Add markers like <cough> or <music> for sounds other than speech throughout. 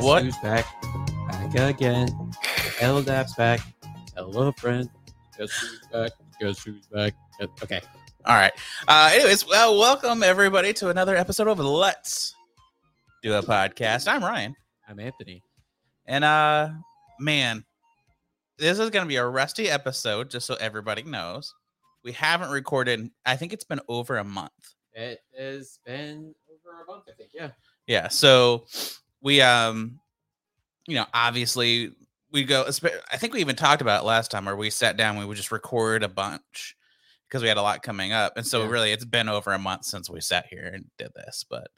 Guess What? who's back? Back again. LDAP's back. Hello, friend. Guess who's back? Guess who's back? Okay. All right. Uh, anyways, well, welcome everybody to another episode of Let's Do a Podcast. I'm Ryan, I'm Anthony. and uh, man, this is gonna be a rusty episode. Just so everybody knows, we haven't recorded. I think it's been over a month. It has been over a month, I think. Yeah. Yeah. So we, um, you know, obviously we go. I think we even talked about it last time, where we sat down. We would just record a bunch because we had a lot coming up, and so Yeah. really, it's been over a month since we sat here and did this. But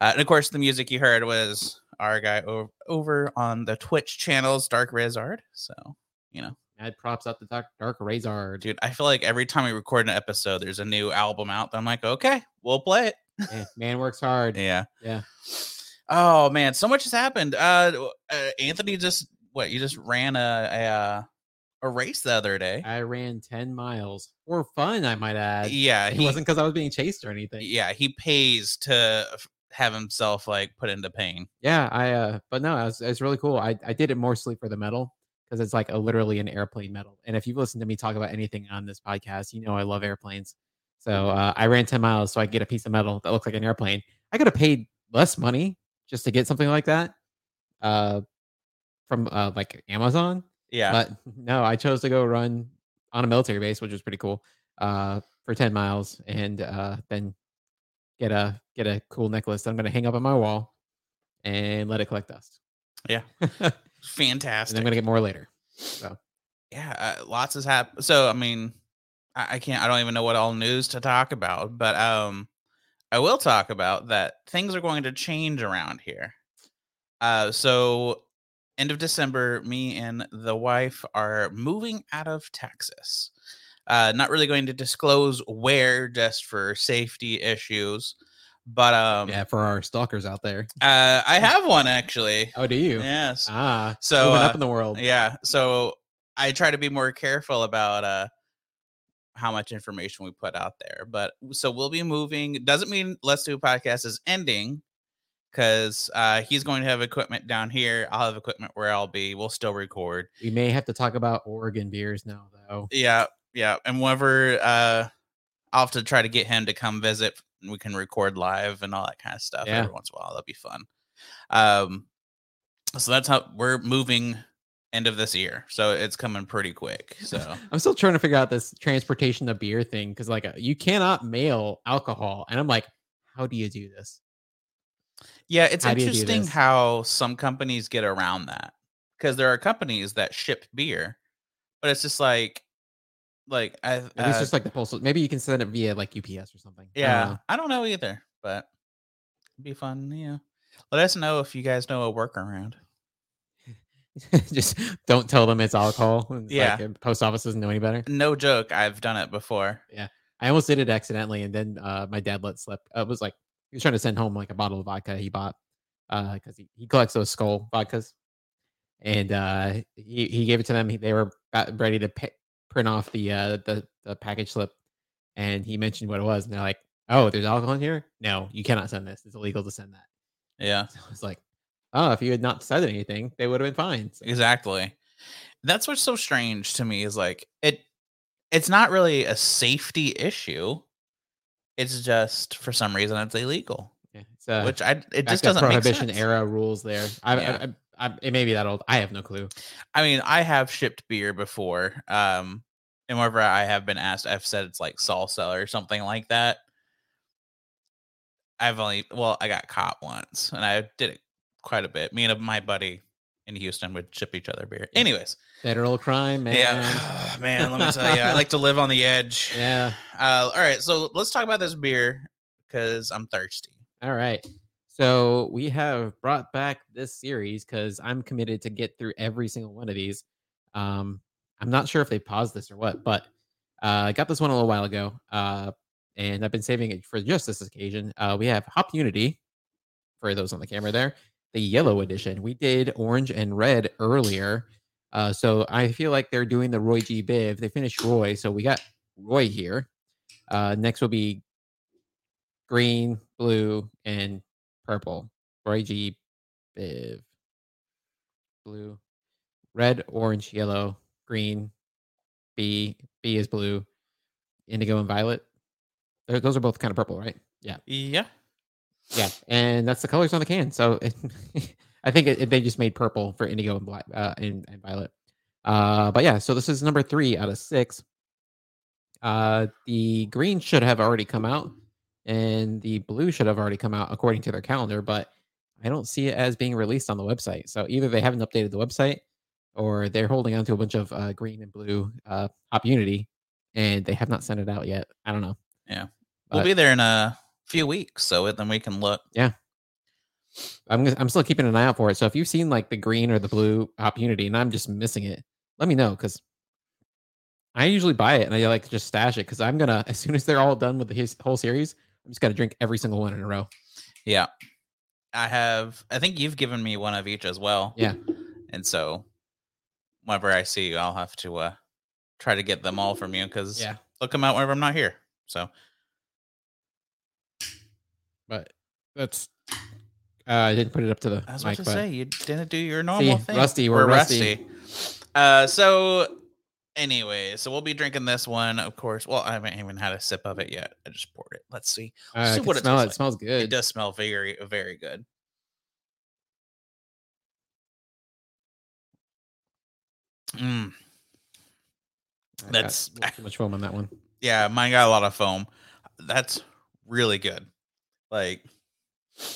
uh, and of course, the music you heard was our guy over, over on the Twitch channels, Dark Rizard. So you know, Mad props up the Dark, Dark Razor. dude, I feel like every time we record an episode, there's a new album out. I'm like, okay, we'll play it. Man, man works hard. <laughs> Yeah. Yeah. Oh man, so much has happened. Uh, uh Anthony just what you just ran a a uh, a race the other day. I ran 10 miles for fun, I might add. yeah, It he wasn't because I was being chased or anything. yeah, he pays to have himself like put into pain. Yeah, I uh but no, it's it was really cool. I, I did it mostly for the medal because it's like a literally an airplane medal. And if you've listened to me talk about anything on this podcast, you know I love airplanes. So uh, I ran 10 miles so I get a piece of metal that looks like an airplane. I could have paid less money just to get something like that uh from uh like Amazon. Yeah. But <laughs> no, I chose to go run on a military base, which was pretty cool, uh, for 10 miles and uh then get a get a cool necklace that I'm gonna hang up on my wall and let it collect dust. Yeah. Fantastic. <laughs> And I'm gonna get more later. So yeah, uh, lots has happened. So I mean, I, I can't. I don't even know what all news to talk about, but um, I will talk about that things are going to change around here. Uh, so end of December, me and the wife are moving out of Texas. Uh, not really going to disclose where, just for safety issues. But um, yeah, for our stalkers out there. uh, I <laughs> have one actually. Oh, do you? Yes. Ah, So uh, up in the world. yeah so i try to be more careful about uh how much information we put out there but so we'll be moving doesn't mean let's do a podcast is ending because uh he's going to have equipment down here i'll have equipment where i'll be we'll still record We may have to talk about Oregon beers now, though. yeah yeah and whenever uh i'll have to try to get him to come visit we can record live and all that kind of stuff Yeah. every once in a while that'll be fun um so that's how we're moving end of this year so it's coming pretty quick so <laughs> I'm still trying to figure out this transportation of beer thing because, like, uh, you cannot mail alcohol, and I'm like, how do you do this? Yeah, it's How do you do interesting how some companies get around that because there are companies that ship beer, but it's just like, like I, Maybe it's uh, just like the postal. Maybe you can send it via like UPS or something. I don't yeah, know. I don't know either, but it'd be fun. Yeah, let us know if you guys know a workaround. <laughs> just don't tell them it's alcohol. It's Yeah. like, uh, post office doesn't know any better. No joke, I've done it before. Yeah. I almost did it accidentally, and then uh, my dad let slip. Uh, it was like he was trying to send home like a bottle of vodka he bought because he, he collects those skull vodkas, and uh, he he gave it to them. He, they were ready to pa- print off the uh, the the package slip, and he mentioned what it was, and they're like, "Oh, there's alcohol in here? No, you cannot send this. It's illegal to send that." Yeah, <laughs> So I was like, "Oh, if you had not said anything, they would have been fine." So, exactly. That's what's so strange to me is like it. It's not really a safety issue. It's just for some reason it's illegal, yeah, it's uh, which I it just doesn't make prohibition era rules there. I, Yeah. I, I, I, it may be that old. I have no clue. I mean, I have shipped beer before. Um, and whenever I have been asked, I've said it's like salsa or something like that. I've only well, I got caught once, and I did it quite a bit. Me and my buddy in Houston would ship each other beer. Anyways, Federal crime, man. yeah, <sighs> man, let me tell you, I <laughs> like to live on the edge. Yeah. Uh, all right, so let's talk about this beer because I'm thirsty. All right. So we have brought back this series because I'm committed to get through every single one of these. Um, I'm not sure if they paused this or what, but uh, I got this one a little while ago, uh, and I've been saving it for just this occasion. Uh, we have Hop Unity for those on the camera there, the yellow edition. We did orange and red earlier, uh, so I feel like they're doing the Roy G. Biv. They finished Roy, so we got Roy here. Uh, next will be green, blue, and purple. Roy G. Biv. blue, red, orange, yellow, green, B, B is blue, indigo and violet. Those those are both kind of purple, right? Yeah. Yeah. Yeah, and that's the colors on the can. So it, <laughs> I think it, it- they just made purple for indigo and black uh, and, and violet. Uh, but yeah, so this is number three out of six. Uh, the green should have already come out, and the blue should have already come out according to their calendar. But I don't see it as being released on the website. So either they haven't updated the website, or they're holding on to a bunch of uh, green and blue uh, Hop Unity, and they have not sent it out yet. I don't know. Yeah. We'll be there in a few weeks, so then we can look. Yeah, I'm gonna- I'm still keeping an eye out for it. So if you've seen like the green or the blue Hop Unity and I'm just missing it, let me know because I usually buy it and I like to just stash it because I'm gonna <laughs> as soon as they're all done with the his, whole series, I'm just gonna drink every single one in a row. Yeah. I have I think you've given me one of each as well. Yeah. And so whenever I see you, I'll have to uh try to get them all from you because Yeah, they'll come out whenever I'm not here. So but that's uh, I didn't put it up to the I was mic, about to say you didn't do your normal See, thing. rusty, we're rusty. Uh so anyway, so we'll be drinking this one, of course. Well, I haven't even had a sip of it yet. I just poured it. Let's see. uh, see what it smell tastes it. like. smells good. It does smell very, very good. Mm, that's- too much foam on that one. yeah, mine got a lot of foam. That's really good. Like,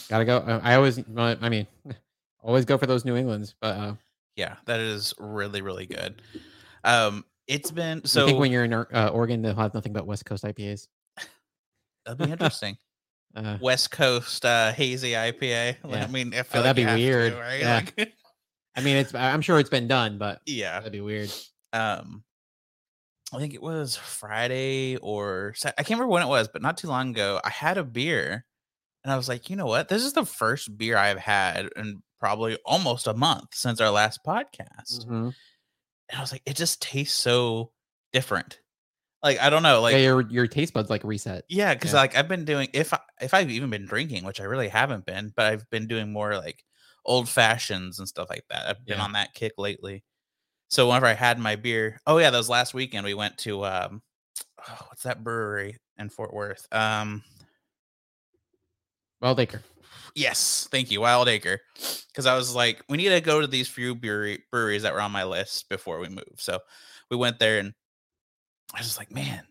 Gotta go. uh, I always, I mean, <laughs> always go for those New Englands. But uh, yeah, that is really, really good. Um, it's been so I think when you're in uh, Oregon, they'll have nothing but West Coast IPAs. That'd be interesting. <laughs> Uh, West Coast uh, hazy IPA. Like, Yeah. I mean, I Oh, that'd be have to, weird. right? Yeah. Like, <laughs> I mean, it's. I'm sure it's been done, but yeah. that'd be weird. um I think it was Friday or I can't remember when it was, but not too long ago, I had a beer and I was like, you know what? This is the first beer I've had in probably almost a month since our last podcast. Mhm. And I was like, it just tastes so different. Like, I don't know, like yeah, your your taste buds like reset. yeah, because Yeah. like I've been doing if I if I've even been drinking, which I really haven't been, but I've been doing more like old fashions and stuff like that. I've been Yeah. on that kick lately. So whenever I had my beer, oh yeah, that was last weekend. We went to um, oh, what's that brewery in Fort Worth? Um, Well, Acre. yes, thank you, Wild Acre, because I was like, we need to go to these few brewery, breweries that were on my list before we move. So we went there, and I was just like, man,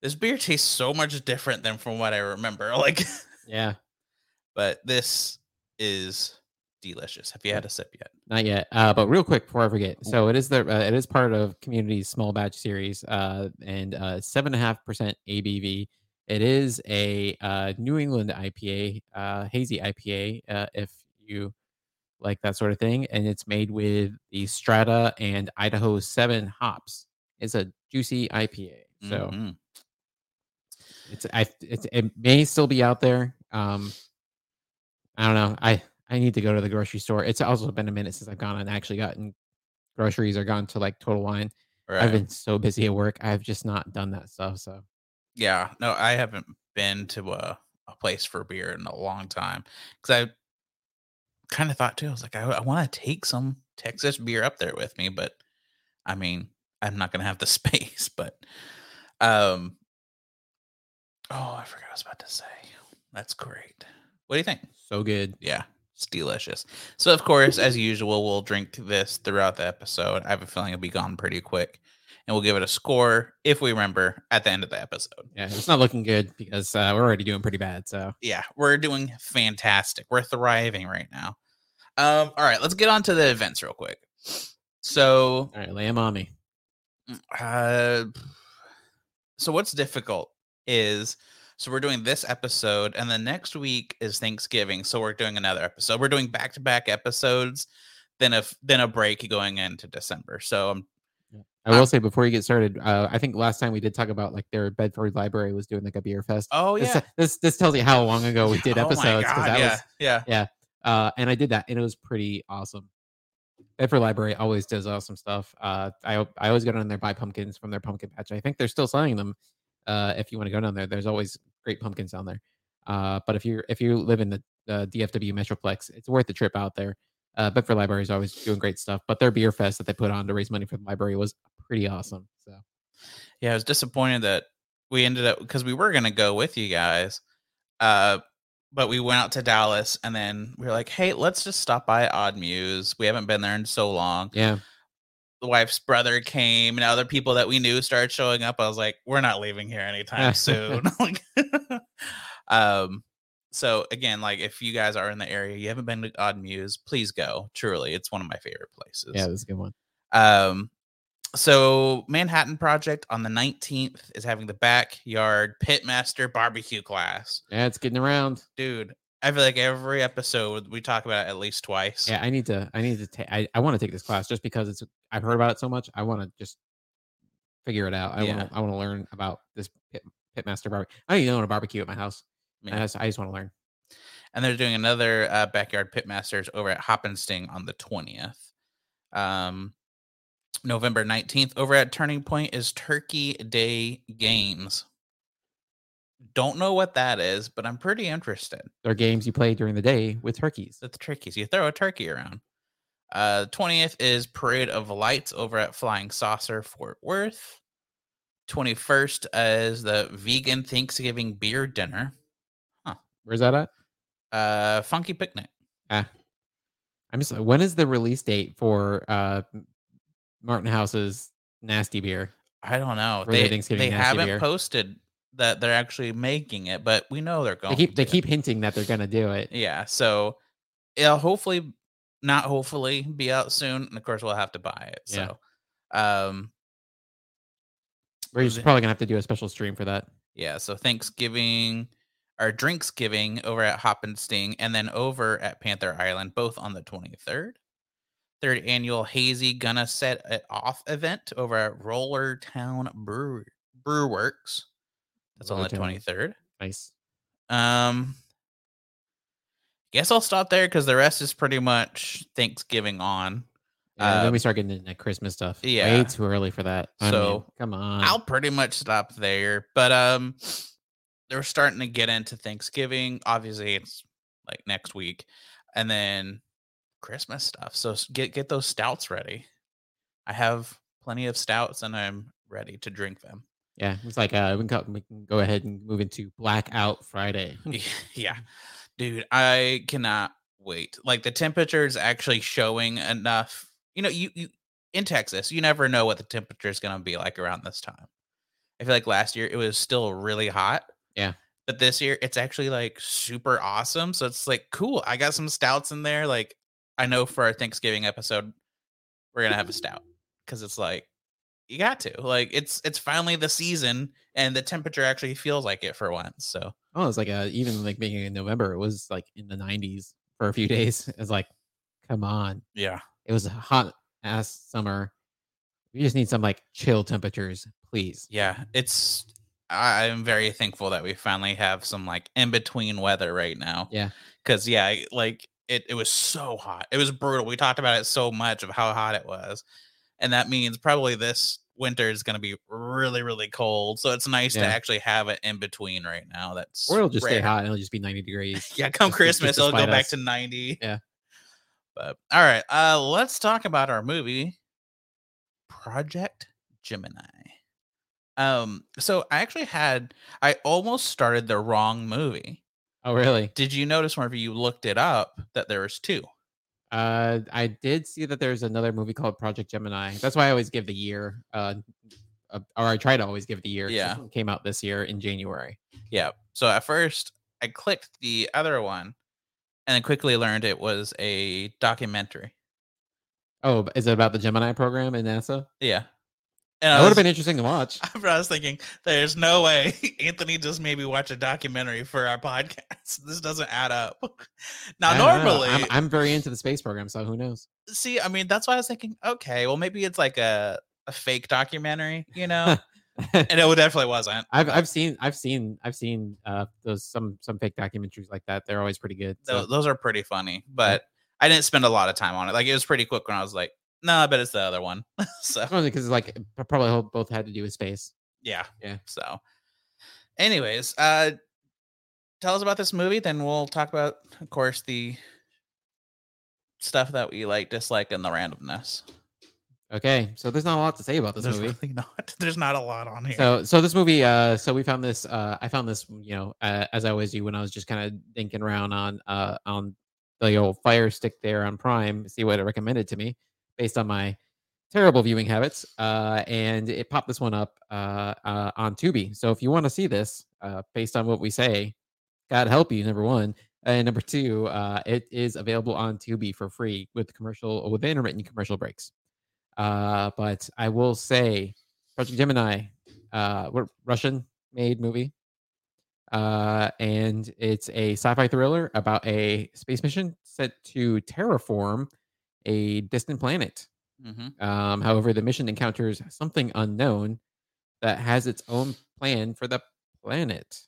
this beer tastes so much different than from what I remember. <laughs> Like. Yeah, but this is delicious. Have you had a sip yet? not yet. Uh, but real quick before I forget, so it is the uh, it is part of Community's small batch series, uh, and uh, seven and a half percent ABV. It is a uh, New England IPA, uh, hazy IPA, uh, if you like that sort of thing, and it's made with the Strata and Idaho Seven hops. It's a juicy IPA, so. Mhm. It's I it's it may still be out there. Um I don't know. I I need to go to the grocery store. It's also been a minute since I've gone and actually gotten groceries or gone to like Total Wine. right. I've been so busy at work. I've just not done that stuff. So yeah, no, I haven't been to a, a place for beer in a long time because I kind of thought too. I was like, I, I want to take some Texas beer up there with me, but I mean, I'm not gonna have the <laughs> space. But um, oh, I forgot what I was about to say. That's great. What do you think? so good. Yeah, it's delicious. So, of course, as usual, we'll drink this throughout the episode. I have a feeling it'll be gone pretty quick. And we'll give it a score if we remember at the end of the episode. Yeah, it's not looking good because uh, we're already doing pretty bad. So Yeah, we're doing fantastic. We're thriving right now. Um, all right, let's get on to the events real quick. So, all right, lay 'em on me. uh, so what's difficult is so we're doing this episode, and the next week is Thanksgiving. So we're doing another episode. We're doing back to back episodes, then a then a break going into December. So um, I will say before you get started, uh, I think last time we did talk about like their Bedford Library was doing like a beer fest. oh This, yeah, <laughs> this this tells you how long <laughs> ago we did episodes. Oh my God, that yeah, was yeah, uh, and I did that, and it was pretty awesome. Bedford Library always does awesome stuff. Uh, I I always go down there and buy pumpkins from their pumpkin patch. I think they're still selling them. Uh, if you want to go down there, there's always great pumpkins down there. Uh, but if you if you live in the uh, DFW Metroplex, it's worth the trip out there. Uh, Bedford Library is always doing great stuff, but their beer fest that they put on to raise money for the library was pretty awesome. So Yeah, I was disappointed that we ended up because we were gonna go with you guys, uh, but we went out to Dallas and then we were like, "Hey, let's just stop by Odd Muse. We haven't been there in so long." yeah, The wife's brother came, and other people that we knew started showing up. I was like, "We're not leaving here anytime <laughs> soon." <laughs> <laughs> um, so again, like if you guys are in the area, you haven't been to Odd Muse, please go. Truly, it's one of my favorite places. yeah, is a good one. Um, so Manhattan Project on the 19th is having the backyard pitmaster barbecue class. Yeah, it's getting around. Dude, I feel like every episode we talk about it at least twice. Yeah, I need to. I need to take. I, I want to take this class just because it's. I've heard about it so much. I want to just figure it out. I Yeah. want. I want to learn about this pit, pitmaster barbecue. I don't even how to barbecue at my house. Yeah. I just, I just want to learn. And they're doing another uh, backyard pitmasters over at Hop and Sting on the 20th. Um, November 19th over at Turning Point is Turkey Day Games. Don't know what that is, but I'm pretty interested. They're games you play during the day with turkeys. It's turkeys. You throw a turkey around. Uh, 20th is Parade of Lights over at Flying Saucer Fort Worth. 21st is the vegan Thanksgiving beer dinner. Huh. Where's that at? Uh, Funky Picnic. Ah. I'm just. When is the release date for uh Martin House's nasty beer? I don't know. They, they haven't beer. posted that they're actually making it, but we know they're going. They keep. They to. keep hinting that they're gonna do it. Yeah. So it'll hopefully, not hopefully, be out soon. And of course, we'll have to buy it. Yeah. So, um, We're just probably gonna have to do a special stream for that. Yeah, so Thanksgiving or Drinksgiving over at Hoppenstein and Sting, and then over at Panther Island, both on the 23rd. Third annual Hazy Gonna Set It Off event over at Roller Town Brew Brew Works. That's on the 23rd. Nice. Um guess I'll stop there because the rest is pretty much Thanksgiving on. Yeah, then Uh, we start getting into Christmas stuff. yeah. way too early for that. I mean, So, come on. I'll pretty much stop there. But um they're starting to get into Thanksgiving. Obviously, it's like next week. And then Christmas stuff. So get get those stouts ready. I have plenty of stouts and I'm ready to drink them. yeah, it's like uh, we can, go, we can go ahead and move into Blackout Friday. <laughs> <laughs> yeah. Dude, I cannot wait. Like the temperature is actually showing enough. You know, you, you in Texas, you never know what the temperature is going to be like around this time. I feel like last year it was still really hot. Yeah. But this year it's actually like super awesome. So it's like cool. I got some stouts in there. Like I know for our Thanksgiving episode, we're gonna have a stout because it's like you got to. Like it's it's finally the season and the temperature actually feels like it for once. So Oh, it's like uh even like being in November, it was like in the 90s for a few <laughs> days. It's like, come on. yeah. It was a hot ass summer. We just need some like chill temperatures, please. Yeah, it's I- I'm very thankful that we finally have some like in between weather right now. Yeah. Cause yeah, like it it was so hot. It was brutal. We talked about it so much of how hot it was. And that means probably this winter is gonna be really, really cold. So it's nice to actually have it in between right now. That's Or it'll just stay hot and it'll just be 90 degrees. <laughs> Yeah, come Just- Christmas, just it'll go despite back to 90. Yeah. But all right, uh let's talk about our movie Project Gemini. Um so I actually had I almost started the wrong movie. Oh, really? Did you notice whenever you looked it up that there was two? Uh, I did see that there's another movie called Project Gemini. That's why I always give the year. Uh, uh, or I try to always give the year. Yeah. came out this year in January. Yeah. So at first I clicked the other one and then quickly learned it was a documentary. Oh, is it about the Gemini program in NASA? Yeah. And That would have been interesting to watch. <laughs> I was thinking, there's no way <laughs> Anthony just maybe watch a documentary for our podcast. <laughs> This doesn't add up. Now, normally, I'm, I'm very into the space program, so who knows? see, I mean, that's why I was thinking, okay, well, maybe it's like a, a fake documentary, you know? and it definitely wasn't. I've I've seen I've seen I've seen uh those some some fake documentaries like that. They're always pretty good. So, Those are pretty funny, but I didn't spend a lot of time on it. Like, it was pretty quick when I was like, no, I bet it's the other one. <laughs> so, only because it's like probably both had to do with space. yeah. Yeah. So, anyways, uh, tell us about this movie, then we'll talk about, of course, the stuff that we like, dislike, and the randomness. Okay, so there's not a lot to say about this There's movie. really <laughs> not. There's not a lot on here. So, so this movie, uh, so we found this, uh, I found this, you know, uh, as I always do when I was just kind of dinking around on, uh, on the old Fire Stick there on Prime, see what it recommended to me based on my terrible viewing habits. Uh, and it popped this one up, uh, uh on Tubi. So if you want to see this, uh, based on what we say, God help you, number one. And number two, uh, it is available on Tubi for free with commercial with intermittent commercial breaks. Uh, but I will say, Project Gemini, Russian made movie, and it's a sci-fi thriller about a space mission sent to terraform a distant planet. hmm Um, however, the mission encounters something unknown that has its own plan for the planet.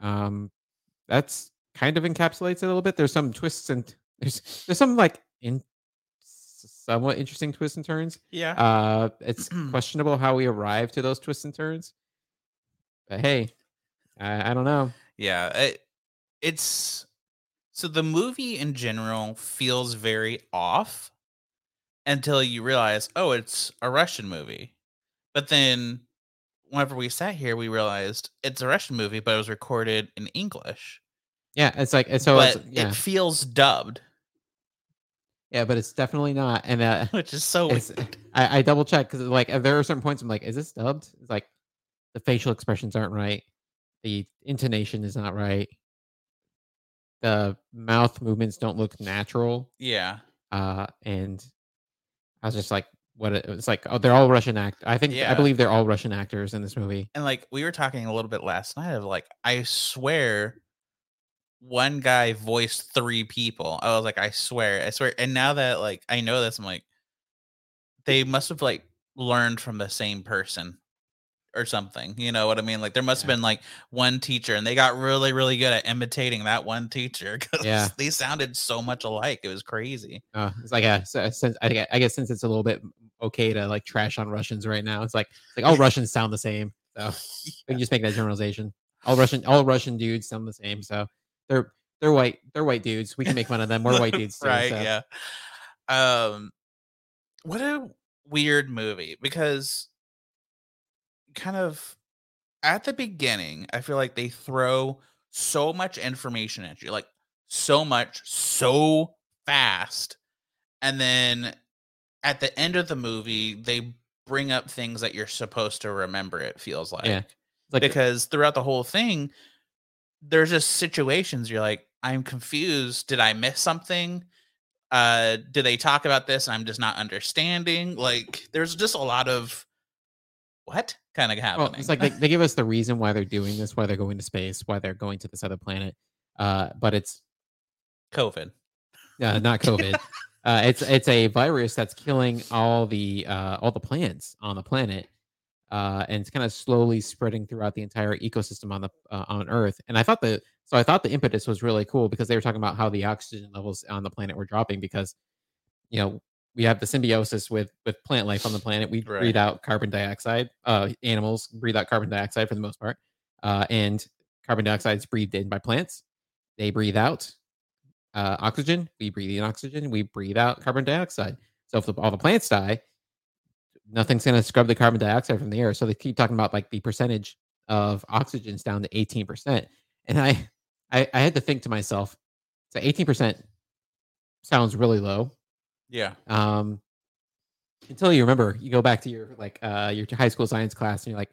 Um, that's kind of encapsulates it a little bit. There's some twists and there's there's some like in somewhat interesting twists and turns. Yeah. Uh, it's <clears throat> questionable how we arrive to those twists and turns. But hey, I, I don't know. Yeah, it, it's so the movie in general feels very off until you realize, oh, it's a Russian movie. But then whenever we sat here, we realized it's a Russian movie, but it was recorded in English. Yeah, it's like so. but It's, yeah, it feels dubbed, yeah, but it's definitely not. And uh, <laughs> which is so weird. <laughs> I, I double check because like there are certain points I'm like, is this dubbed? It's like the facial expressions aren't right, the intonation is not right, the mouth movements don't look natural. Yeah. Uh, and I was just like, what? It, it's like, oh, they're all Russian act. I think I believe they're all Russian actors in this movie. And like we were talking a little bit last night of like, I swear one guy voiced three people. I was like, I swear, I swear. And now that like I know this, I'm like, they must have like learned from the same person or something. You know what I mean? Like there must have Yeah. been like one teacher and they got really, really good at imitating that one teacher <laughs> because Yeah. they sounded so much alike. It was crazy. Uh, it's like a since I, think- I guess since it's a little bit okay to like trash on Russians right now, it's like it's like all <laughs> Russians sound the same. So <laughs> we can just make that generalization. All Russian, all Russian dudes sound the same. So they're they're white. They're white dudes. We can make fun of them. We're white dudes, too, right? so. Yeah. Um, what a weird movie because kind of at the beginning, I feel like they throw so much information at you, like so much, so fast, and then at the end of the movie, they bring up things that you're supposed to remember. It feels like Yeah. Like because throughout the whole thing, there's just situations you're like, I'm confused. Did I miss something? Uh, do they talk about this? and I'm just not understanding. Like, there's just a lot of what kind of happening. well, it's like they, they give us the <laughs> reason why they're doing this, why they're going to space, why they're going to this other planet. Uh, but it's COVID. uh, not COVID. <laughs> uh, it's it's a virus that's killing all the uh, all the plants on the planet, uh, and it's kind of slowly spreading throughout the entire ecosystem on the uh, on Earth. And I thought the so I thought the impetus was really cool because they were talking about how the oxygen levels on the planet were dropping because you know we have the symbiosis with with plant life on the planet. We Right. breathe out carbon dioxide. Uh, animals breathe out carbon dioxide for the most part, uh, and carbon dioxide is breathed in by plants. They breathe out uh, oxygen. We breathe in oxygen. We breathe out carbon dioxide. So if the, all the plants die, nothing's going to scrub the carbon dioxide from the air. So they keep talking about like the percentage of oxygen's down to 18%. And I, I, I had to think to myself, so 18% sounds really low. Yeah. Um, until you remember, you go back to your like uh your high school science class, and you're like,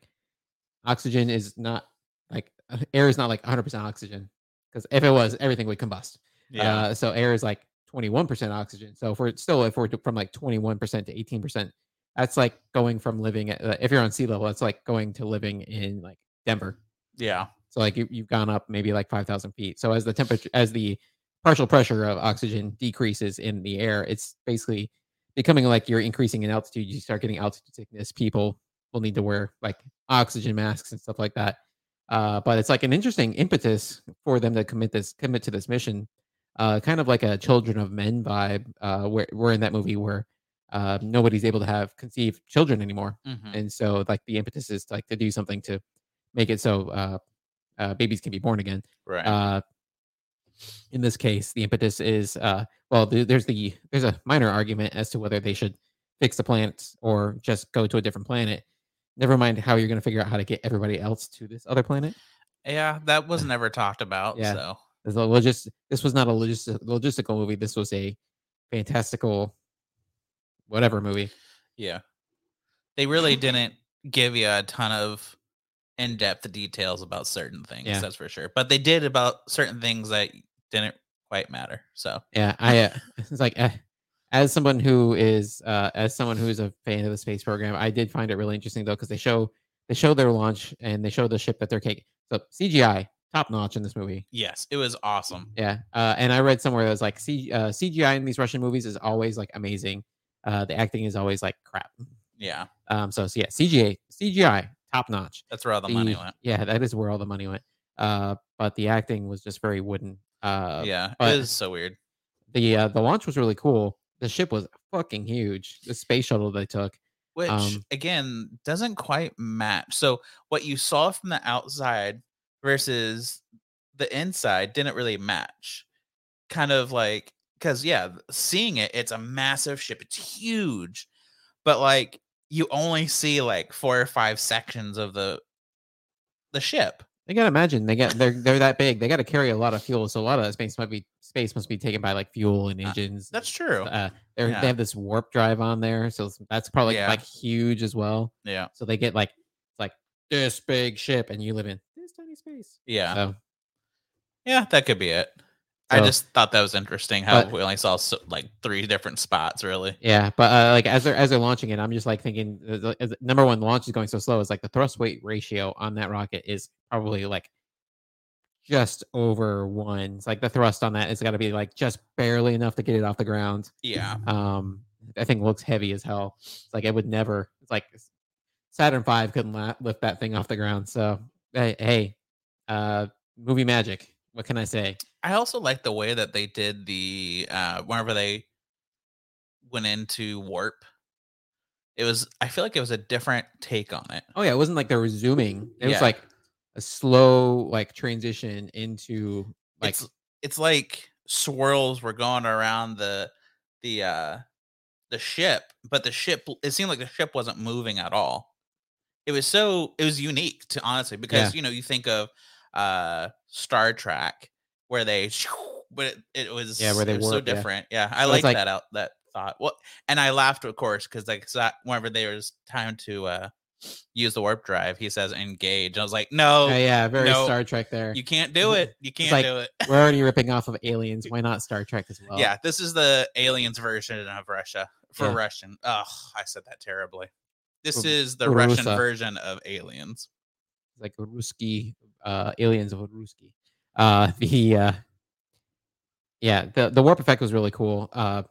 oxygen is not like uh, air is not like 100% oxygen because if it was, everything would combust. Yeah. Uh, so air is like 21% oxygen. So if we're still if we're from like 21% to 18%, that's like going from living at uh, if you're on sea level, that's like going to living in like Denver. yeah. So like you, you've gone up maybe like 5,000 feet. So as the temperature, as the partial pressure of oxygen decreases in the air, it's basically becoming like you're increasing in altitude. You start getting altitude sickness. People will need to wear like oxygen masks and stuff like that. Uh, but it's like an interesting impetus for them to commit this commit to this mission. Uh, kind of like a Children of Men vibe. Uh, where we're in that movie where uh, nobody's able to have conceive children anymore Mhm. and so like the impetus is like to do something to make it so uh, uh babies can be born again Right. In this case, the impetus is uh, well, th- there's the there's a minor argument as to whether they should fix the planet or just go to a different planet. Never mind how you're going to figure out how to get everybody else to this other planet. Yeah, that was <laughs> never talked about. Yeah. So This, a logis- this was not a logis- logistical movie. This was a fantastical, whatever movie. yeah, they really didn't give you a ton of in-depth details about certain things. Yeah. That's for sure. But they did about certain things that didn't quite matter. So Yeah, I uh, <laughs> it's like uh, as someone who is uh, as someone who is a fan of the space program, I did find it really interesting though because they show they show their launch and they show the ship that they're taking. So CGI top notch in this movie. yes, it was awesome. Yeah, uh, and I read somewhere that was like C, uh, CGI in these Russian movies is always like amazing. Uh, the acting is always like crap. Yeah, Um, so, so yeah, CGI CGI top notch. that's where all the money went. Yeah, that is where all the money went. Uh, but the acting was just very wooden. Uh, yeah, it is so weird. the uh, the launch was really cool. The ship was fucking huge. The space shuttle they took. which Um, again doesn't quite match. So what you saw from the outside versus the inside didn't really match. Kind of like because yeah, seeing it, it's a massive ship. It's huge, but like you only see like four or five sections of the the ship. They gotta imagine they got they're they're that big. They got to carry a lot of fuel, so a lot of that space might be space must be taken by like fuel and Uh, engines. That's true. Uh, they're, Yeah. They have this warp drive on there, so that's probably Yeah. like huge as well. Yeah, So they get like it's like this big ship, and you live in this tiny space. yeah, So yeah. That could be it. I just thought that was interesting how But- we only saw so, like three different spots. Really. yeah, but uh, like as they're as they're launching it, I'm just like thinking uh, the, as- number one, launch is going so slow. Is like the thrust weight ratio on that rocket is probably like just over one. It's like the thrust on that has got to be like just barely enough to get it off the ground. Yeah. Um, I think looks heavy as hell. It's like it would never. It's like Saturn Five couldn't la- lift that thing off the ground. So hey, hey, uh, movie magic. What can I say? I also like the way that they did the uh whenever they went into warp. It was I feel like it was a different take on it. Oh yeah, it wasn't like they were zooming. It was like a slow like transition into like it's it's like swirls were going around the the uh the ship, but the ship it seemed like the ship wasn't moving at all. It was so it was unique to honestly because you know you think of uh Star Trek where they but it, it was Yeah, where they was so warp, yeah. different. Yeah, I So like like- that out that thought. Well, and I laughed of course because like that whenever there was time to uh use the warp drive, he says engage. I was like, no, yeah, yeah, very no, Star Trek there. you can't do it. You can't like- do it. We're already ripping <laughs> off of aliens. Why not Star Trek as well? Yeah, this is the aliens version of Russia for Yeah. Russian. Oh, I said that terribly. This is the Russian version of aliens. Like Ruski uh aliens of Ruski. Uh <laughs> the uh yeah, the the warp effect was really cool. Uh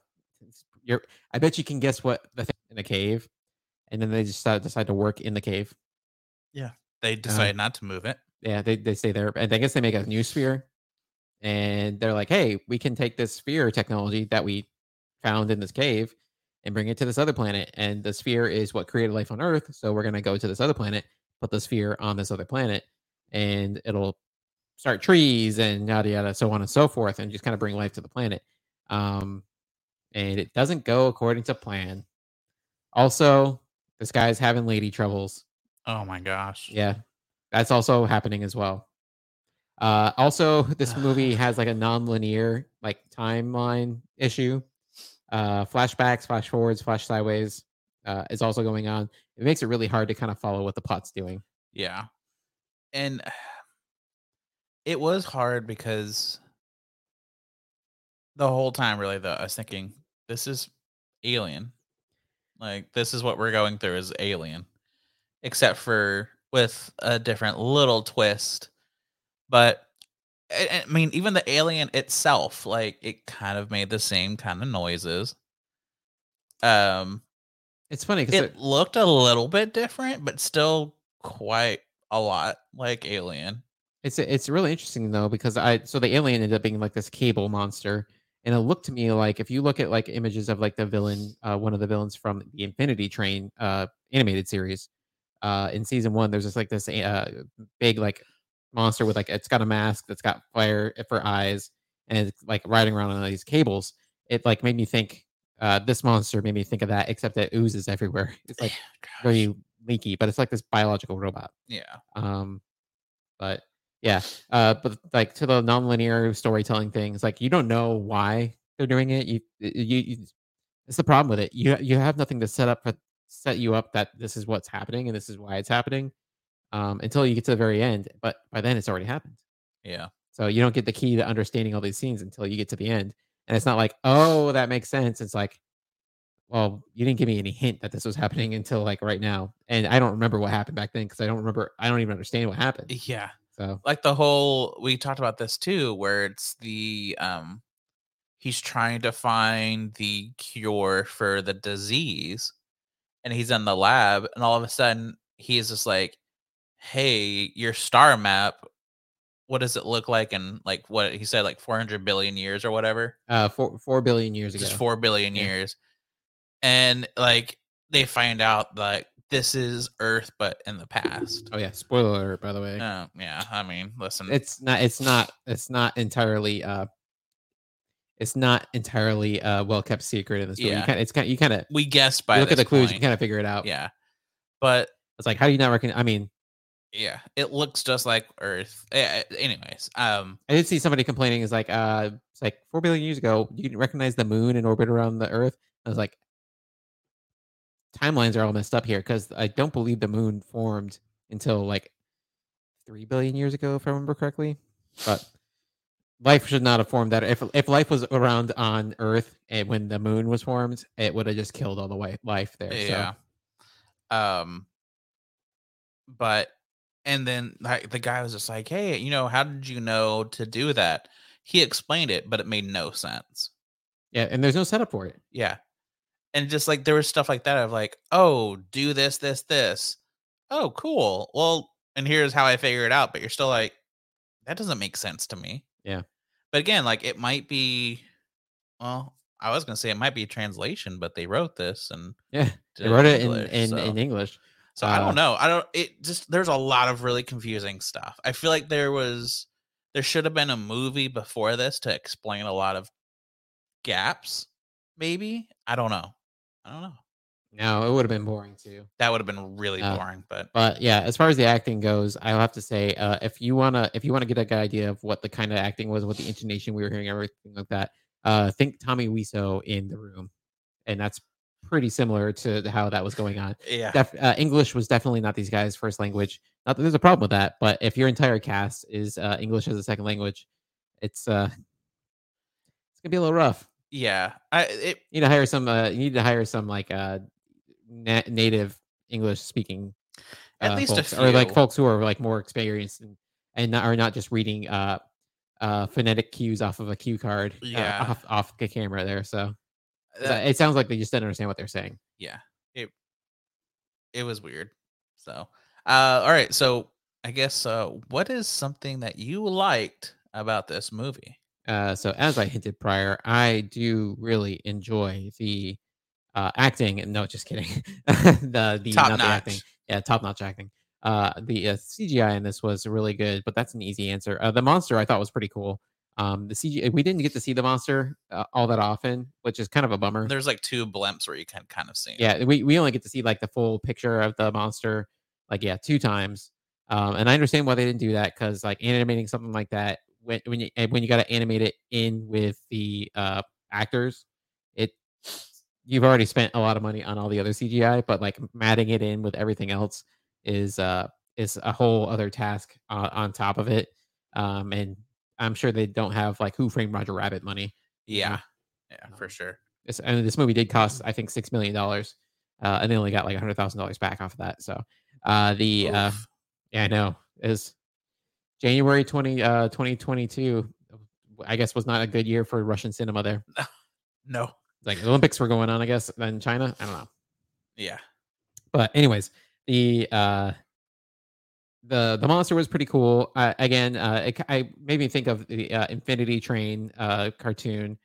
you're I bet you can guess what the thing in the cave. And then they just decide, decide to work in the cave. Yeah, they decided not to move it. Yeah, they, they stay there. And I guess they make a new sphere. And they're like, hey, we can take this sphere technology that we found in this cave and bring it to this other planet. And the sphere is what created life on Earth. So we're to go to this other planet, put the sphere on this other planet, and it'll start trees and yada, yada, so on and so forth, and just kind of bring life to the planet. Um, and it doesn't go according to plan. Also, this guy's having lady troubles. Oh my gosh. Yeah, that's also happening as well. Uh, also, <laughs> this movie <sighs> has like a non-linear like timeline issue. Uh, flashbacks, flash forwards, flash sideways uh, is also going on. It makes it really hard to kind of follow what the plot's doing. Yeah. And uh, it was hard because the whole time, really, though, I was thinking, this is alien. Like, this is what we're going through is alien, except for with a different little twist. But I I mean, even the alien itself, like, it kind of made the same kind of noises. Um, It's funny because it looked a little bit different, but still quite a lot like Alien. It's it's really interesting though because I so the alien ended up being like this cable monster, and it looked to me like if you look at like images of like the villain, uh, one of the villains from the Infinity Train uh animated series, uh in season one, there's just like this uh big like monster with like it's got a mask that's got fire for eyes, and it's like riding around on these cables. It like made me think. Uh, this monster made me think of that, except that oozes everywhere. <laughs> It's like very leaky, but it's like this biological robot. yeah. Um, but yeah, uh, but like to the nonlinear storytelling things, like you don't know why they're doing it. You, you, you it's the problem with it. You you have nothing to set up for set you up that this is what's happening and this is why it's happening, um, until you get to the very end. But by then, it's already happened. Yeah. So you don't get the key to understanding all these scenes until you get to the end. And it's not like, oh, that makes sense. It's like, well, you didn't give me any hint that this was happening until like right now. And I don't remember what happened back then because I don't remember, I don't even understand what happened. Yeah. So Like the whole we talked about this too, where it's the um he's trying to find the cure for the disease and he's in the lab and all of a sudden he's just like, Hey, your star map, what does it look like and like what he said, like four hundred billion years or whatever? uh, four, 4 billion years ago. Just four billion Yeah. years. And like they find out that this is Earth but in the past. Oh yeah, spoiler alert, by the way. Oh yeah, I mean, listen, It's not, it's not, it's not entirely, uh, it's not entirely uh well kept secret in this. Yeah. You kind it's kind you kind of we guessed by look at the clues, you kind of figure it out. Yeah. But It's like, how do you not reckon? I mean, yeah, it looks just like Earth. Eh, eh, Anyways, um, I did see somebody complaining. Is like, uh, it's like four billion years ago, you didn't recognize the moon in orbit around the Earth. I was like, timelines are all messed up here because I don't believe the moon formed until like three billion years ago, if I remember correctly. But life should not have formed that. If if life was around on Earth and when the moon was formed, it would have just killed all the wi- life there. yeah. So, Um, but and then like the guy was just like, "Hey, you know, how did you know to do that?" He explained it, but it made no sense. yeah, and there's no setup for it. Yeah, and just like there was stuff like that of like, "Oh, do this, this, this." Oh, cool. Well, and here's how I figure it out. But you're still like, that doesn't make sense to me. Yeah. But again, like it might be. Well, I was gonna say it might be a translation, but they wrote this and Yeah, they wrote it in English, in, so- in English. So I Uh, don't know. I don't. It just there's a lot of really confusing stuff. I feel like there was there should have been a movie before this to explain a lot of gaps. Maybe I don't know. I don't know. No, it would have been boring too. That would have been really Uh, boring. But But yeah, as far as the acting goes, I'll have to say, uh, if you wanna if you wanna get a good idea of what the kind of acting was, what the intonation we were hearing, everything like that, uh, think Tommy Wiseau in the room, and that's pretty similar to how that was going on. yeah, Def- uh, English was definitely not these guys' first language. Not that there's a problem with that, but if your entire cast is uh, English as a second language, it's uh, it's gonna be a little rough. Yeah. I it You need to hire some. Uh, you need to hire some like uh, na- native English speaking At uh, least a folks, or like folks who are like more experienced and and not, are not just reading uh uh phonetic cues off of a cue card uh, Yeah. off off the camera there so uh, that- it sounds like they just didn't understand what they're saying yeah. It it was weird. So uh, all right. So I guess uh, what is something that you liked about this movie? Uh so as i hinted prior i do really enjoy the uh acting no just kidding. <laughs> The the Top not the acting. Yeah top notch acting. Uh the uh, cgi in this was really good but that's an easy answer. Uh, the monster i thought was pretty cool. Um the cgi we didn't get to see the monster uh, all that often which is kind of a bummer. There's like two blimps where you can kind of see. it. yeah we, we only get to see like the full picture of the monster like yeah two times. Um and i understand why they didn't do that because like animating something like that when when you when you got to animate it in with the uh actors it you've already spent a lot of money on all the other cgi but like matting it in with everything else is uh is a whole other task uh, on top of it um and i'm sure they don't have like who framed roger rabbit money Yeah. Yeah, for Um, sure. this and this movie did cost I think six million dollars, uh, and they only got like a hundred thousand dollars back off of that. So uh, the uh, yeah, I know is January 20, uh, 2022, I guess was not a good year for Russian cinema. There, <laughs> no. like the Olympics were going on, I guess, in China. I don't know, Yeah. but anyways, the uh, the the monster was pretty cool. Uh, again, uh, it, I made me think of the uh, Infinity Train uh, cartoon.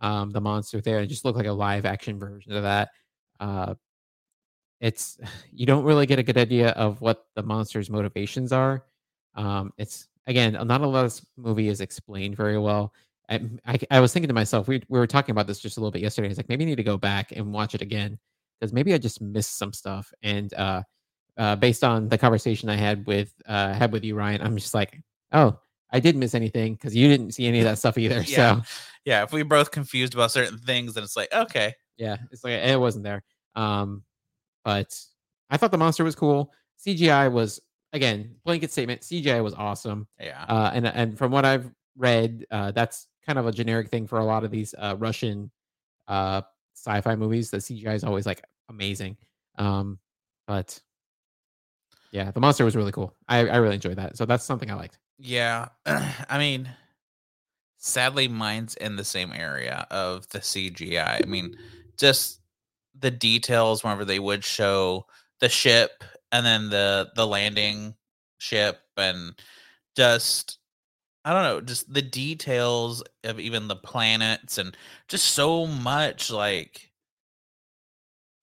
Um, the monster there, it just looked like a live action version of that. Uh, it's <sighs> you don't really get a good idea of what the monster's motivations are. Um, it's again not a lot of this movie is explained very well. I, I, I was thinking to myself, we, we were talking about this just a little bit yesterday. It's like maybe I need to go back and watch it again because maybe I just missed some stuff. And uh, uh, based on the conversation I had with uh, had with you, Ryan, I'm just like, oh, I didn't miss anything because you didn't see any of that stuff either. Yeah. So Yeah, if we both confused about certain things, then it's like, okay. yeah, it's like it wasn't there. Um, but I thought the monster was cool. CGI was again blanket statement. CGI was awesome. Yeah. Uh, and and from what I've read, uh, that's kind of a generic thing for a lot of these uh, Russian uh, sci-fi movies. The CGI is always like amazing. Um, but yeah, the monster was really cool. I, I really enjoyed that. So that's something I liked. Yeah. <clears throat> I mean, sadly, mine's in the same area of the CGI. I mean, just the details whenever they would show the ship and then the the landing ship and just I don't know, just the details of even the planets and just so much like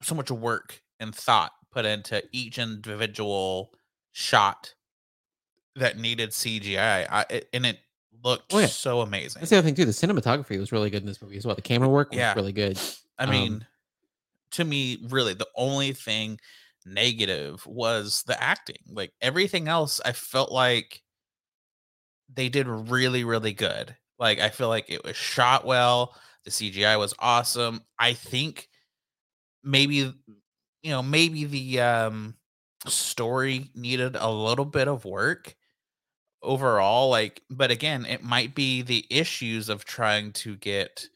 so much work and thought put into each individual shot that needed CGI. I, it, and it looked Oh, yeah. so amazing. That's the other thing too. The cinematography was really good in this movie as well. The camera work was Yeah. really good. I Um, mean, to me, really, the only thing negative was the acting. Like everything else, I felt like they did really, really good. Like I feel like it was shot well. The CGI was awesome. I think maybe you know maybe the um story needed a little bit of work overall like but again it might be the issues of trying to get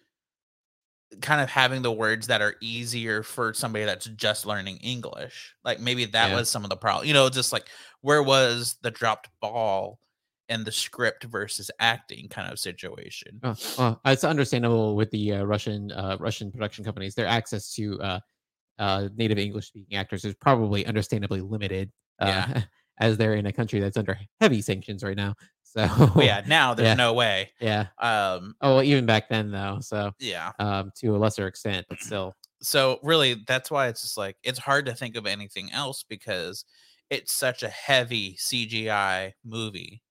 kind of having the words that are easier for somebody that's just learning English. Like maybe that Yeah. was some of the problem. You know, just like where was the dropped ball in the script versus acting kind of situation. Oh, well, it's understandable with the uh, Russian uh, Russian production companies. Their access to uh, uh, native English speaking actors is probably understandably limited. Uh, Yeah. <laughs> as they're in a country that's under heavy sanctions right now. So But yeah, now <laughs> there's Yeah. no way. yeah. Um Oh, well, even back then though. So yeah. um, to a lesser extent, but still. so really that's why it's just like it's hard to think of anything else because it's such a heavy CGI movie.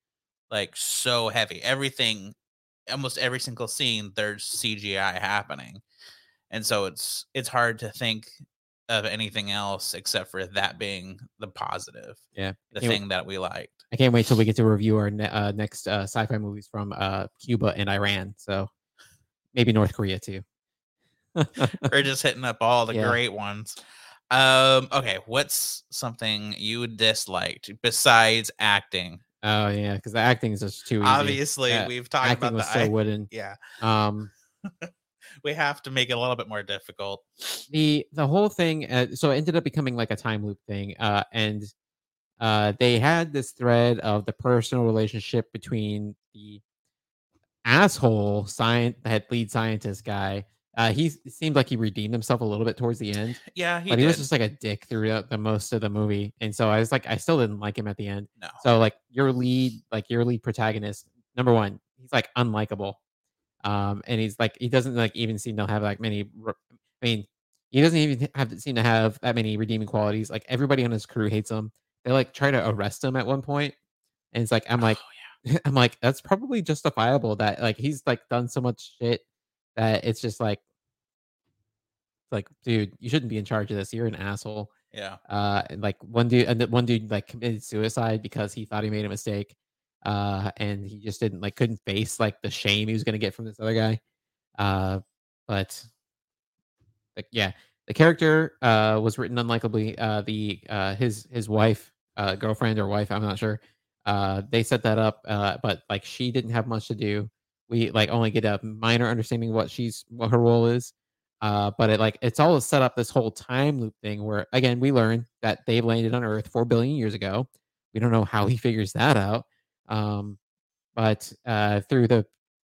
Like so heavy. Everything almost every single scene there's CGI happening. And so it's it's hard to think of anything else except for that being the positive, Yeah. the thing that we liked. I can't wait till we get to review our ne- uh, next uh, sci-fi movies from uh, Cuba and Iran. So maybe North Korea too. <laughs> We're just hitting up all the Yeah. great ones. Um, okay, what's something you disliked besides acting? oh yeah, because the acting is just too easy. Obviously, Yeah, we've talked acting about was the so wooden. yeah. Um, <laughs> We have to make it a little bit more difficult. the the whole thing uh, so it ended up becoming like a time loop thing uh and uh they had this thread of the personal relationship between the asshole science head lead scientist guy uh he seemed like he redeemed himself a little bit towards the end Yeah, he but did. he was just like a dick throughout the most of the movie and so i was like i still didn't like him at the end no. so like your lead, like your lead protagonist, number one, he's like unlikable, um, and he's like he doesn't like even seem to have like many. I mean, he doesn't even have seem to have that many redeeming qualities. Like everybody on his crew hates him. They like try to arrest him at one point, and it's like I'm like Oh, <laughs> I'm like that's probably justifiable that like he's like done so much shit that it's just like like dude, you shouldn't be in charge of this. You're an asshole yeah. uh and like one dude and one dude like committed suicide because he thought he made a mistake uh and he just didn't like couldn't face like the shame he was gonna get from this other guy uh but like yeah the character uh was written unlikably uh the uh his his wife uh girlfriend or wife i'm not sure uh they set that up uh but like she didn't have much to do we like only get a minor understanding of what she's what her role is uh, but it like it's all set up this whole time loop thing where again we learn that they landed on Earth four billion years ago. We don't know how he <laughs> figures that out. Um, but uh, through the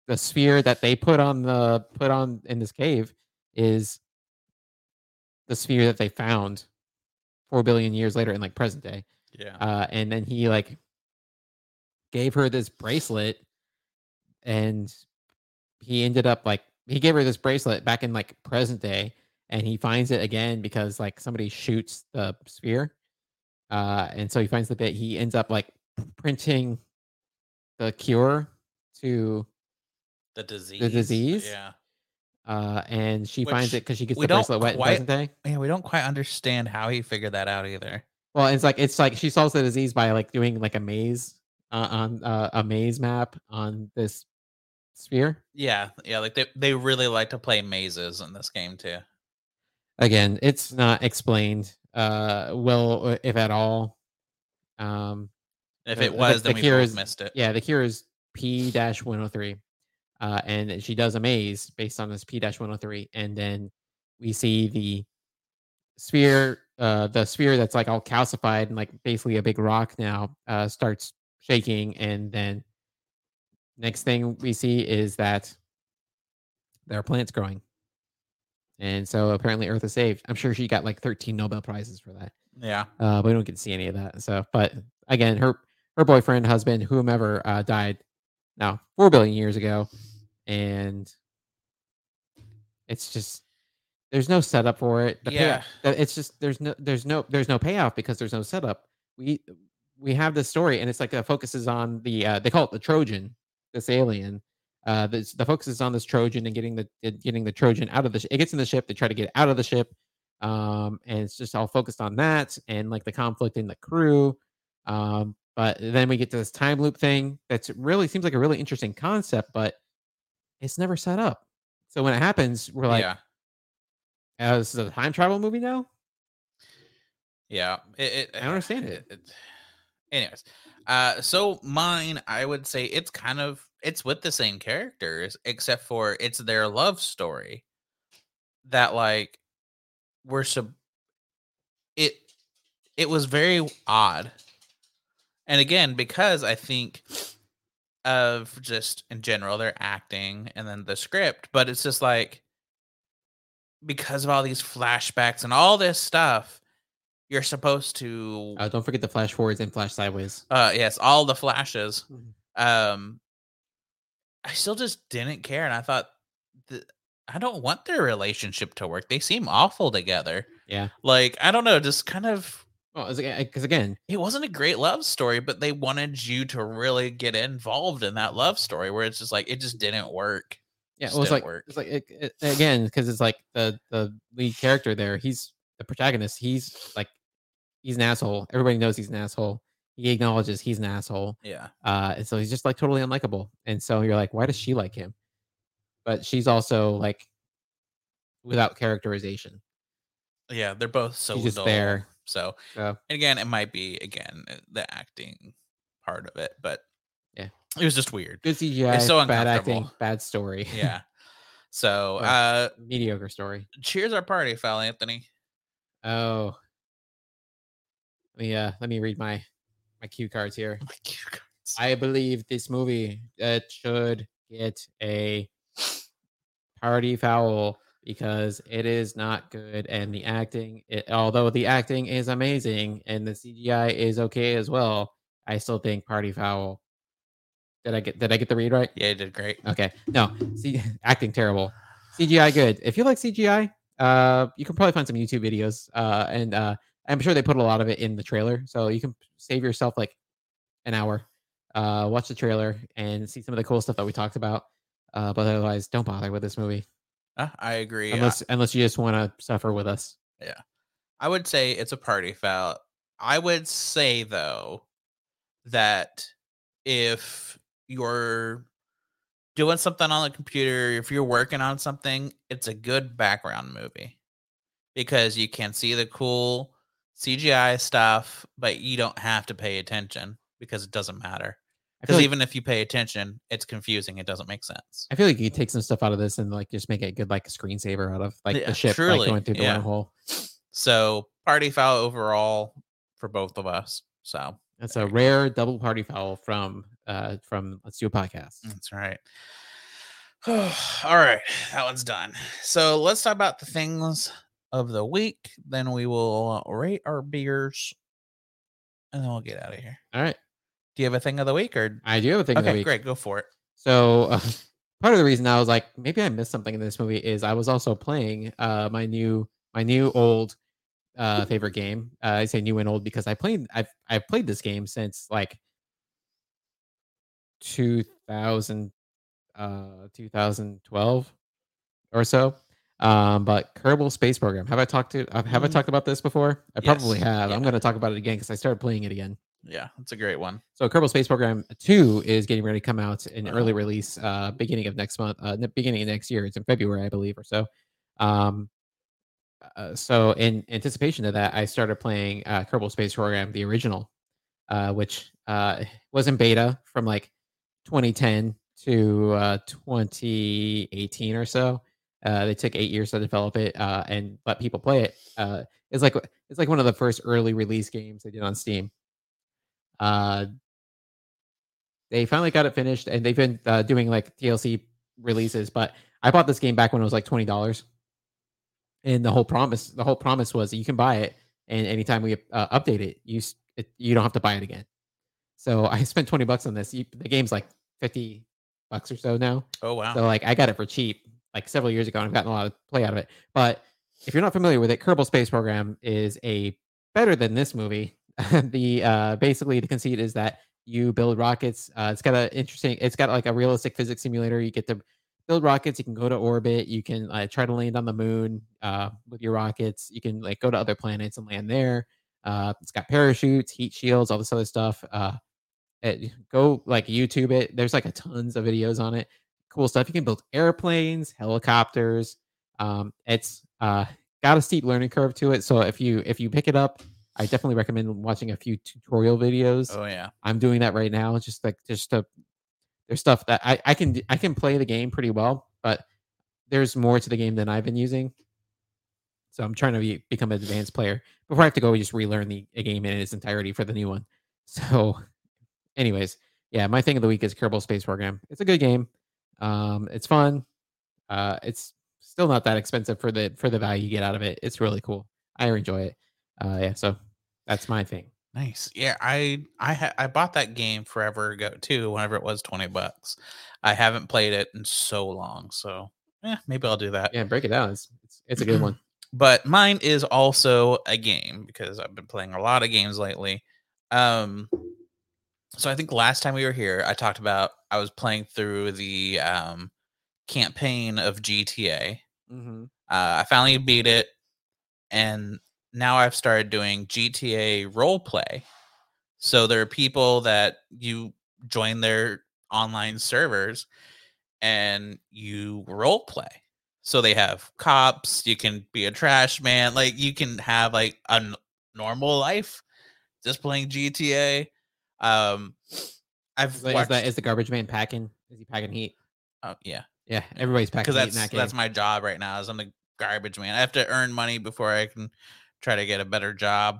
the sphere that they put on the put on in this cave is the sphere that they found four billion years later in like present day. Yeah. Uh, and then he like gave her this bracelet, and he ended up like he gave her this bracelet back in like present day, and he finds it again because like somebody shoots the sphere, uh, and so he finds the bit. He ends up like printing the cure to The disease. The disease? Yeah. uh, and she finds it because she gets the bracelet wet in quite- present day. Yeah, we don't quite understand how he figured that out either. Well, it's like it's like she solves the disease by like doing like a maze uh, on uh, a maze map on this sphere. Yeah, yeah, like they they really like to play mazes in this game too. Again, it's not explained uh well uh, if at all. Um If it was, the then we both is- missed it. yeah, the cure is P dash one hundred three, uh, and she does a maze based on this P dash one hundred three, and then we see the sphere, uh, the sphere that's like all calcified and like basically a big rock now, uh, starts shaking, and then next thing we see is that there are plants growing, and so apparently Earth is saved. I'm sure she got like thirteen Nobel prizes for that Yeah, uh, but we don't get to see any of that. So, but again, her her boyfriend, husband, whomever, uh, died now four billion years ago, and it's just there's no setup for it. The Yeah. uh, it's just there's no there's no there's no payoff because there's no setup. We we have this story, and it's like the focus is on the uh, they call it the Trojan, this alien. Uh, this, the focus is on this Trojan and getting the getting the Trojan out of the. Sh- it gets in the ship. They try to get out of the ship um and it's just all focused on that and like the conflict in the crew um but then we get to this time loop thing that's really seems like a really interesting concept but it's never set up so when it happens we're like yeah, oh, this a time travel movie now yeah. It, it, I don't understand <sighs> it. Anyways, uh, so mine, I would say it's kind of it's with the same characters, except for it's their love story. That like we're sub. It it was very odd, and again because I think of just in general their acting and then the script, but it's just like because of all these flashbacks and all this stuff, you're supposed to uh, don't forget the flash forwards and flash sideways uh yes, all the flashes. Mhm. Um I still just didn't care and I thought th- I don't want their relationship to work. They seem awful together. yeah Like, I don't know, just kind of well because again it wasn't a great love story, but they wanted you to really get involved in that love story where it's just like it just didn't work. Yeah well it's like work. it's like it, it- again because it's like the the lead character there he's the protagonist he's like he's an asshole everybody knows he's an asshole he acknowledges he's an asshole Yeah. uh and so he's just like totally unlikable and so you're like why does she like him but she's also like without characterization Yeah, they're both so She's just there. So So- and again, it might be again the acting part of it, but Yeah. it was just weird. good cgi so bad acting uncomfortable. bad story <laughs> Yeah. So <laughs> Well, uh mediocre story cheers our party, Foul Anthony. oh let me uh let me read my my cue cards here I believe this movie uh, should get a party foul because it is not good and the acting it, although the acting is amazing and the CGI is okay as well I still think party foul did I get did I get the read right? Yeah, you did great. okay. No see <laughs> acting terrible. CGI good. If you like CGI uh you can probably find some YouTube videos uh and uh I'm sure they put a lot of it in the trailer. So you can save yourself like an hour uh watch the trailer and see some of the cool stuff that we talked about uh but otherwise don't bother with this movie. Uh, I agree. I- unless unless you just want to suffer with us. Yeah, I would say it's a party foul. I would say though that if you're doing something on the computer, if you're working on something, it's a good background movie because you can see the cool CGI stuff, but you don't have to pay attention because it doesn't matter. Because like, even if you pay attention, it's confusing. It doesn't make sense. I feel like you could take some stuff out of this and like just make it good like a screensaver out of like Yeah, the ship truly, like going through the yeah. wormhole So party foul overall for both of us. So that's a you go. rare double party foul from uh from let's do a podcast That's right. <sighs> All right, that one's done. So let's talk about the things of the week. Then we will rate our beers, and then we'll get out of here. all right Do you have a thing of the week, or I do have a thing of the okay, week. great, go for it. So uh, <laughs> part of the reason I was like, maybe I missed something in this movie is I was also playing uh, my new my new old uh, favorite game. Uh, I say new and old because I played I've I've played this game since like 2000 uh 2012 or so. Um, but Kerbal Space Program. Have I talked to? uh, Have I Mm. talked about this before? I probably Yes. have. I'm going to talk about it again because I started playing it again. Yeah, it's a great one. So Kerbal Space Program 2 is getting ready to come out in Uh-huh. early release uh beginning of next month, uh beginning of next year. It's in February, I believe, or so. Um uh, so in anticipation of that, I started playing uh Kerbal Space Program, the original, uh, which uh was in beta from like 2010 to uh 2018 or so. They took eight years to develop it and let people play it. It's like it's like one of the first early release games they did on Steam. They finally got it finished, and they've been doing like DLC releases. But I bought this game back when it was like twenty dollars, and the whole promise the whole promise was you can buy it, and anytime we uh, update it, you it, you don't have to buy it again. So I <laughs> spent twenty bucks on this. You, the game's like fifty bucks or so now. Oh wow. So like I got it for cheap like several years ago and I've gotten a lot of play out of it. But if you're not familiar with it, Kerbal Space Program is a better than this movie. <laughs> the uh basically the conceit is that you build rockets. Uh it's got a interesting it's got like a realistic physics simulator. You get to build rockets, you can go to orbit, you can uh, try to land on the moon uh with your rockets. You can like go to other planets and land there. Uh it's got parachutes, heat shields, all this other stuff. Uh it, go like YouTube it. There's like a tons of videos on it. Cool stuff. You can build airplanes, helicopters. Um, it's uh, got a steep learning curve to it. So if you if you pick it up, I definitely recommend watching a few tutorial videos. Oh yeah. I'm doing that right now. Just like just to there's stuff that I I can I can play the game pretty well, but there's more to the game than I've been using. So I'm trying to be, become an advanced player before I have to go just relearn the, the game in its entirety for the new one. <laughs> So, anyways, yeah, my thing of the week is Kerbal Space Program. It's a good game. Um, it's fun. Uh, it's still not that expensive for the for the value you get out of it. It's really cool. I enjoy it. Uh, yeah, so that's my thing. Nice. Yeah, I I ha- I bought that game forever ago too. Whenever it was twenty bucks, I haven't played it in so long. So yeah, maybe I'll do that. Yeah, break it down. It's it's, it's a good <clears throat> one. But mine is also a game because I've been playing a lot of games lately. Um, so I think last time we were here, I talked about I was playing through the um campaign of GTA. Mm-hmm. Uh, I finally beat it, and now I've started doing GTA role play. So there are people that you join their online servers and you role play. So they have cops, you can be a trash man, like you can have like a n- normal life just playing GTA. Um I've Is, that, is, watched, that, is the garbage man packing? Is he packing heat? oh, yeah, Yeah, everybody's packing heat in that's that game. that's my job right now is I'm the garbage man. I have to earn money before I can try to get a better job.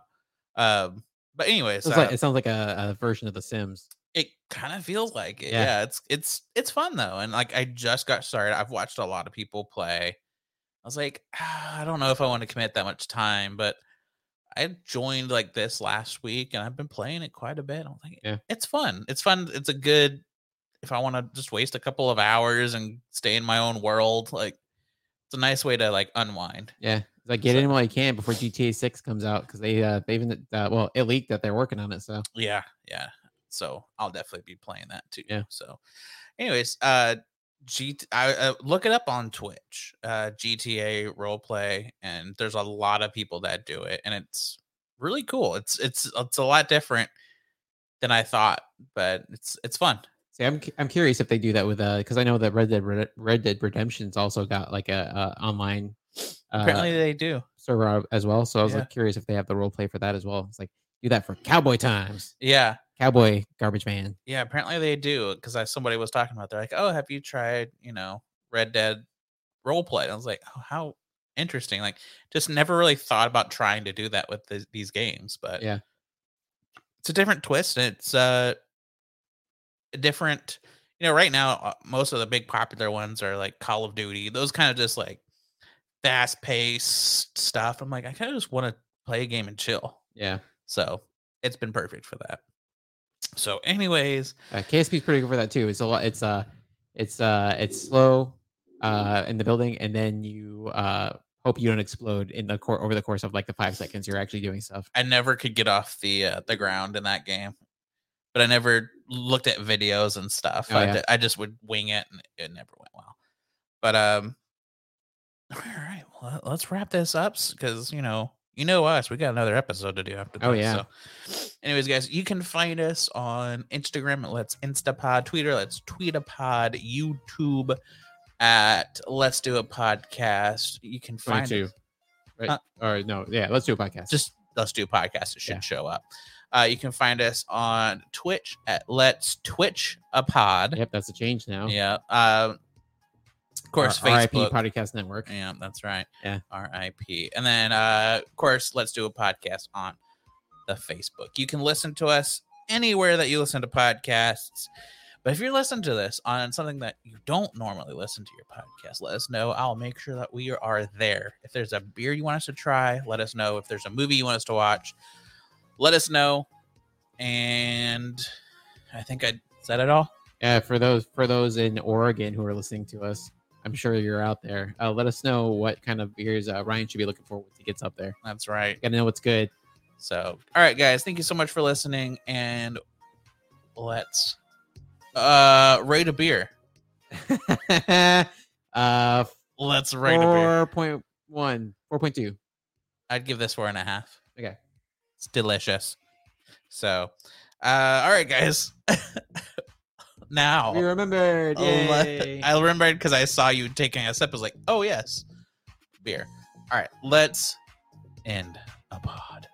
Um, but anyways, It's uh, like, it sounds like a, a version of The Sims. it kind of feels like it. Yeah. Yeah. it's it's it's fun though, and like I just got started. I've watched a lot of people play. I was like, "Ah, <sighs> I don't know if I want to commit that much time, but I joined like this last week, and I've been playing it quite a bit. I'm like, Yeah. it's fun. It's fun. It's a good. If I want to just waste a couple of hours and stay in my own world, like it's a nice way to like unwind. Yeah, like get So- in while you can before GTA Six comes out because they uh they've been uh, well it leaked that they're working on it. So Yeah, yeah. So I'll definitely be playing that too. Yeah. So, anyways, uh, G I uh, look it up on Twitch, uh, GTA roleplay, and there's a lot of people that do it, and it's really cool. It's it's it's a lot different than I thought, but it's it's fun. see, I'm I'm curious if they do that with uh because I know that Red Dead Red, Red Dead Redemption's also got like a, a online uh, Apparently, they do. server as well. So I was Yeah. like curious if they have the role play for that as well. It's like do that for cowboy times, Yeah, cowboy garbage man. yeah. Apparently, they do because I somebody was talking about. They're like, "Oh, have you tried you know Red Dead roleplay?" I was like, "Oh, how interesting!" Like, just never really thought about trying to do that with th- these games, but Yeah. it's a different twist and it's uh a different you know right now uh, most of the big popular ones are like call of duty those kind of just like fast paced stuff i'm like i kind of just want to play a game and chill Yeah, so it's been perfect for that so anyways uh, KSP's pretty good for that too. It's a lot. It's uh, it's uh, it's slow uh in the building, and then you uh hope you don't explode in the court over the course of like the five seconds you're actually doing stuff. i never could get off the uh, the ground in that game but I never looked at videos and stuff. Oh, I, yeah. d- I just would wing it, and it never went well. But um, all right, well, let- let's wrap this up because you know, you know us, we got another episode to do after this. Oh, yeah. So, anyways, guys, you can find us on Instagram at Let's Instapod, Twitter, Let's Tweetapod, YouTube at Let's Do a Podcast. You can find Twenty-two. Right? Uh, or no? Yeah. Let's do a podcast. just let's do a podcast. It should Yeah. show up. Uh, you can find us on Twitch at Let's Twitch a Pod. Yep. That's a change now. Yeah. Um, of course, R- RIP Facebook. Podcast Network. Yeah, that's right. Yeah. R.I.P. And then, uh, of course, let's do a podcast on the Facebook. You can listen to us anywhere that you listen to podcasts. But if you're listening to this on something that you don't normally listen to your podcast, let us know. I'll make sure that we are there. If there's a beer you want us to try, let us know. If there's a movie you want us to watch, let us know. And I think I said it all. Yeah. For those for those in Oregon who are listening to us, I'm sure you're out there. Uh, let us know what kind of beers uh, Ryan should be looking for once he gets up there. That's right. Gotta know what's good. So, all right, guys, thank you so much for listening, and let's uh rate a beer. <laughs> uh, Let's rate a beer. 4.1, 4.2. I'd give this four and a half. Okay. It's delicious. So, uh, all right, guys. <laughs> now, We remembered. Oh Yay. I remembered because I saw you taking a sip. I was like, oh yes, beer. All right, let's end a pod.